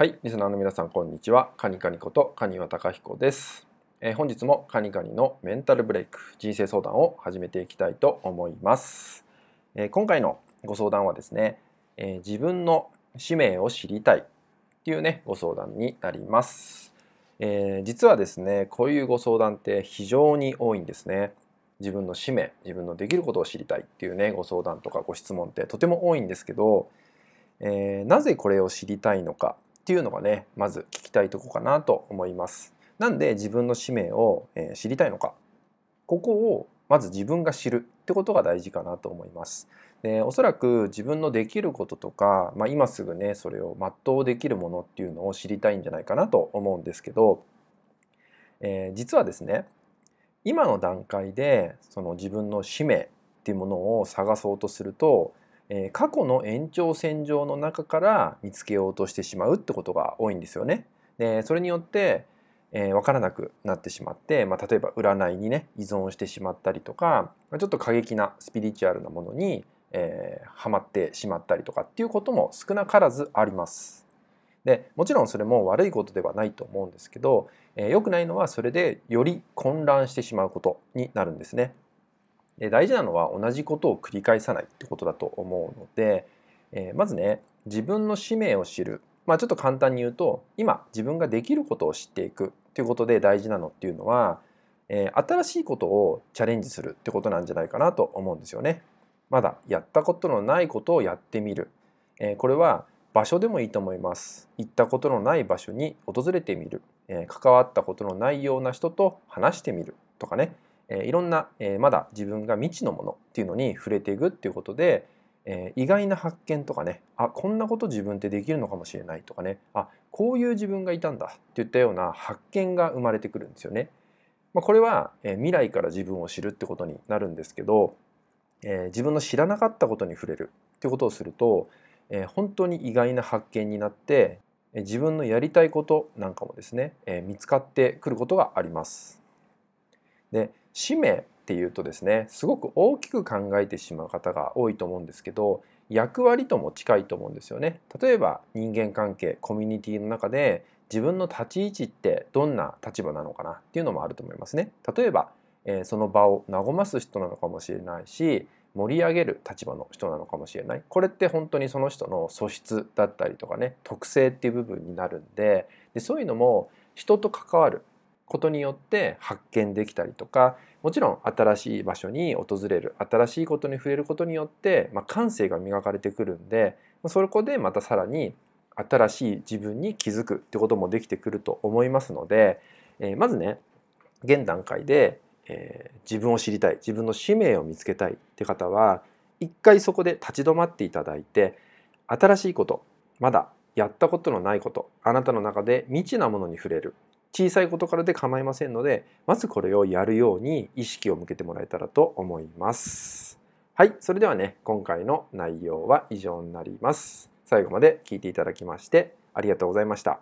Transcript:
はい、リスナーの皆さんこんにちは。カニカニことカニワタカヒコです、えー、本日もカニカニのメンタルブレイク人生相談を始めていきたいと思います。えー、今回のご相談はですね、えー、自分の使命を知りたいっていうねご相談になります。え実はですね、こういうご相談って非常に多いんですね。自分の使命、自分のできることを知りたいっていうねご相談とかご質問ってとても多いんですけど、えなぜこれを知りたいのかっていうのがねまず聞きたいとこかなと思います。なんで自分の使命を、え知りたいのかここをまず自分が知るってことが大事かなと思います。でおそらく自分のできることとか、まあ、今すぐねそれを全うできるものっていうのを知りたいんじゃないかなと思うんですけど、えー、実はですね今の段階でその自分の使命っていうものを探そうとするとえ過去の延長線上の中から見つけようとしてしまうってことが多いんですよね。でそれによって、えー、分からなくなってしまって、まあ、例えば占いにね依存してしまったりとかちょっと過激なスピリチュアルなものに、えー、はまってしまったりとかっていうことも少なからずあります。でもちろんそれも悪いことではないと思うんですけど、えー、良くないのはそれでより混乱してしまうことになるんですね。で大事なのは同じことを繰り返さないってことだと思うので、えー、まずね自分の使命を知る。まあちょっと簡単に言うと今自分ができることを知っていくっていうことで大事なのっていうのは、えー、新しいことをチャレンジするってことなんじゃないかなと思うんですよね。まだやったことのないことをやってみる、えー、これは場所でもいいと思います。行ったことのない場所に訪れてみる、え、関わったことのないような人と話してみるとかね。えいろんな、えまだ自分が未知のものっていうのに触れていくっていうことで、え意外な発見とかねあこんなこと自分ってできるのかもしれないとかねあこういう自分がいたんだっていったような発見が生まれてくるんですよね。まあ、これは、え未来から自分を知るってことになるんですけど、え自分の知らなかったことに触れるってことをすると、え本当に意外な発見になって自分のやりたいことなんかもですね、え見つかってくることがあります。で使命っていうとですねすごく大きく考えてしまう方が多いと思うんですけど役割とも近いと思うんですよね。例えば人間関係コミュニティの中で自分の立ち位置ってどんな立場なのかなっていうのもあると思いますね。例えば、えー、その場を和ます人なのかもしれないし盛り上げる立場の人なのかもしれないこれって本当にその人の素質だったりとかね特性っていう部分になるんででそういうのも人と関わることによって発見できたりとかもちろん新しい場所に訪れる新しいことに触れることによって、まあ、感性が磨かれてくるんでそこでまたさらに新しい自分に気づくってこともできてくると思いますので、えー、まずね現段階で、えー、自分を知りたい自分の使命を見つけたいって方は一回そこで立ち止まっていただいて新しいことまだやったことのないことあなたの中で未知なものに触れる小さいことからで構いませんのでまずこれをやるように意識を向けてもらえたらと思います。はいそれではね今回の内容は以上になります。最後まで聞いていただきましてありがとうございました。